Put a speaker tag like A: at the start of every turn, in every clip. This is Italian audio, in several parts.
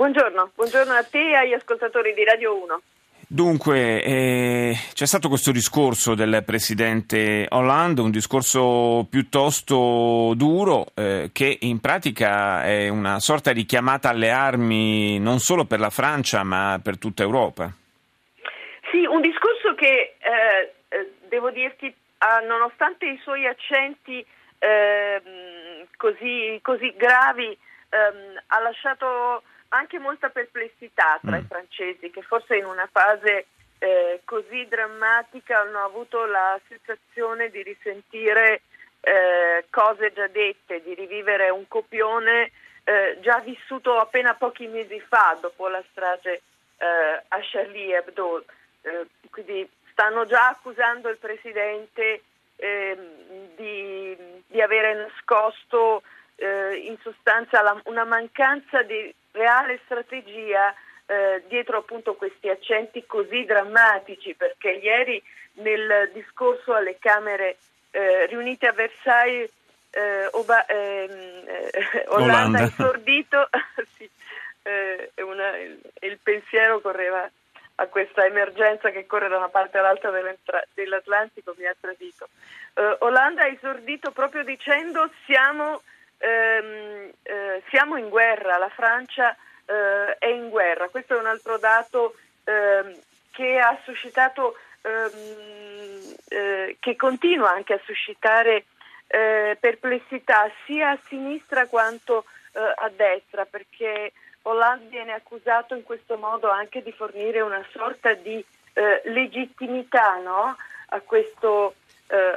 A: Buongiorno, buongiorno a te e agli ascoltatori di Radio 1.
B: Dunque, eh, c'è stato questo discorso del presidente Hollande, un discorso piuttosto duro eh, che in pratica è una sorta di chiamata alle armi non solo per la Francia ma per tutta Europa.
A: Sì, un discorso che, eh, eh devo dirti, nonostante i suoi accenti ehm, così, così, gravi, ehm, ha lasciato anche molta perplessità tra mm. i francesi che forse in una fase eh, così drammatica hanno avuto la sensazione di risentire eh, cose già dette, di rivivere un copione eh, già vissuto appena pochi mesi fa dopo la strage eh, a Charlie Hebdo. Eh, quindi stanno già accusando il presidente ehm, di, di, avere nascosto eh, in sostanza la, una mancanza di reale strategia eh, dietro appunto questi accenti così drammatici, perché ieri nel discorso alle Camere eh, riunite a Versailles eh, Oba, ehm, eh, Hollande ha esordito, sì, eh, una, il, il, pensiero correva a questa emergenza che corre da una parte all'altra dell'Atlantico, mi ha tradito. Uh, Hollande ha esordito proprio dicendo siamo ehm, eh, siamo in guerra, la Francia eh, è in guerra. Questo è un altro dato ehm, che ha suscitato, ehm, eh, che continua anche a suscitare eh, perplessità sia a sinistra quanto eh, a destra, perché Hollande viene accusato in questo modo anche di fornire una sorta di eh, legittimità no? a, questo,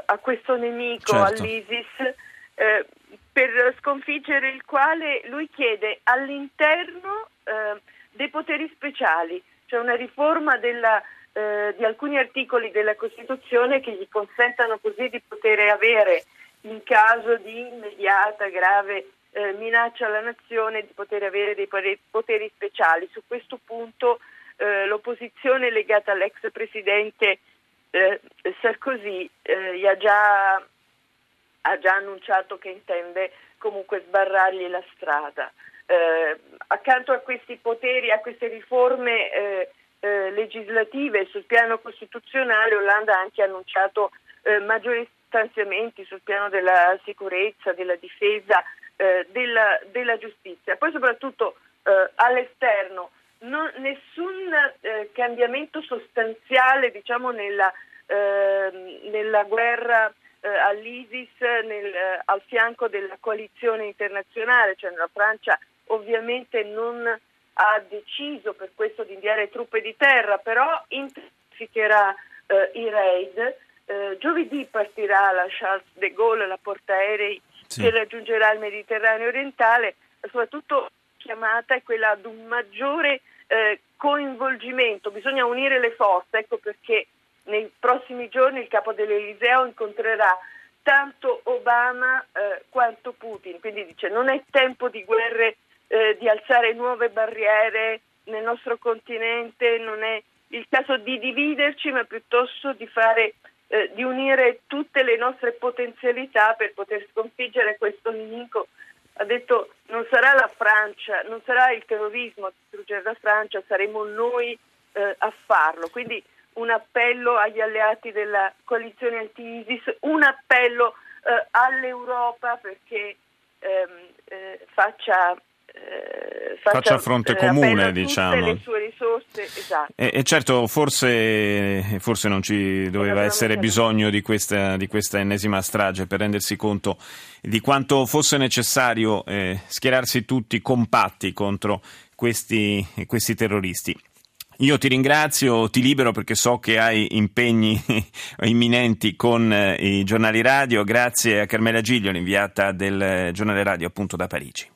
A: a, questo, nemico, certo. all'ISIS eh, per sconfiggere il quale lui chiede all'interno eh, dei poteri speciali, cioè una riforma della, eh, di alcuni articoli della Costituzione che gli consentano così di poter avere, in caso di immediata grave eh, minaccia alla nazione, di poter avere dei poteri speciali. Su questo punto eh, l'opposizione legata all'ex presidente eh, Sarkozy eh, gli ha già ha già annunciato che intende comunque sbarrargli la strada. Eh, accanto a questi poteri, a queste riforme eh, eh, legislative sul piano costituzionale, Olanda ha anche annunciato eh, maggiori stanziamenti sul piano della sicurezza, della difesa, eh, della, della, giustizia. Poi soprattutto eh, all'esterno non, nessun cambiamento sostanziale diciamo, nella, nella guerra eh, all'ISIS nel, eh, al fianco della coalizione internazionale, cioè la Francia ovviamente non ha deciso per questo di inviare truppe di terra, però intensificherà eh, i raid. Eh, giovedì partirà la Charles de Gaulle, la portaerei sì. che raggiungerà il Mediterraneo orientale, soprattutto chiamata è quella ad un maggiore eh, coinvolgimento, bisogna unire le forze, ecco perché nei prossimi giorni il capo dell'Eliseo incontrerà tanto Obama eh, quanto Putin, quindi dice non è tempo di guerre, eh, di alzare nuove barriere nel nostro continente, non è il caso di dividerci, ma piuttosto di fare eh, di unire tutte le nostre potenzialità per poter sconfiggere questo nemico. Ha detto non sarà la Francia, non sarà il terrorismo a distruggere la Francia, saremo noi eh, a farlo. Quindi un appello agli alleati della coalizione anti-ISIS, un appello eh, all'Europa perché ehm, eh, faccia
B: eh, faccia, faccia, fronte comune, diciamo.
A: le sue risorse, esatto.
B: E, e certo, forse, forse, non ci doveva essere bisogno di questa, di questa, ennesima strage per rendersi conto di quanto fosse necessario eh, schierarsi tutti compatti contro questi, questi terroristi. Io ti ringrazio, ti libero perché so che hai impegni imminenti con eh, i giornali radio. Grazie a Carmela Giglio, l'inviata del giornale radio appunto da Parigi.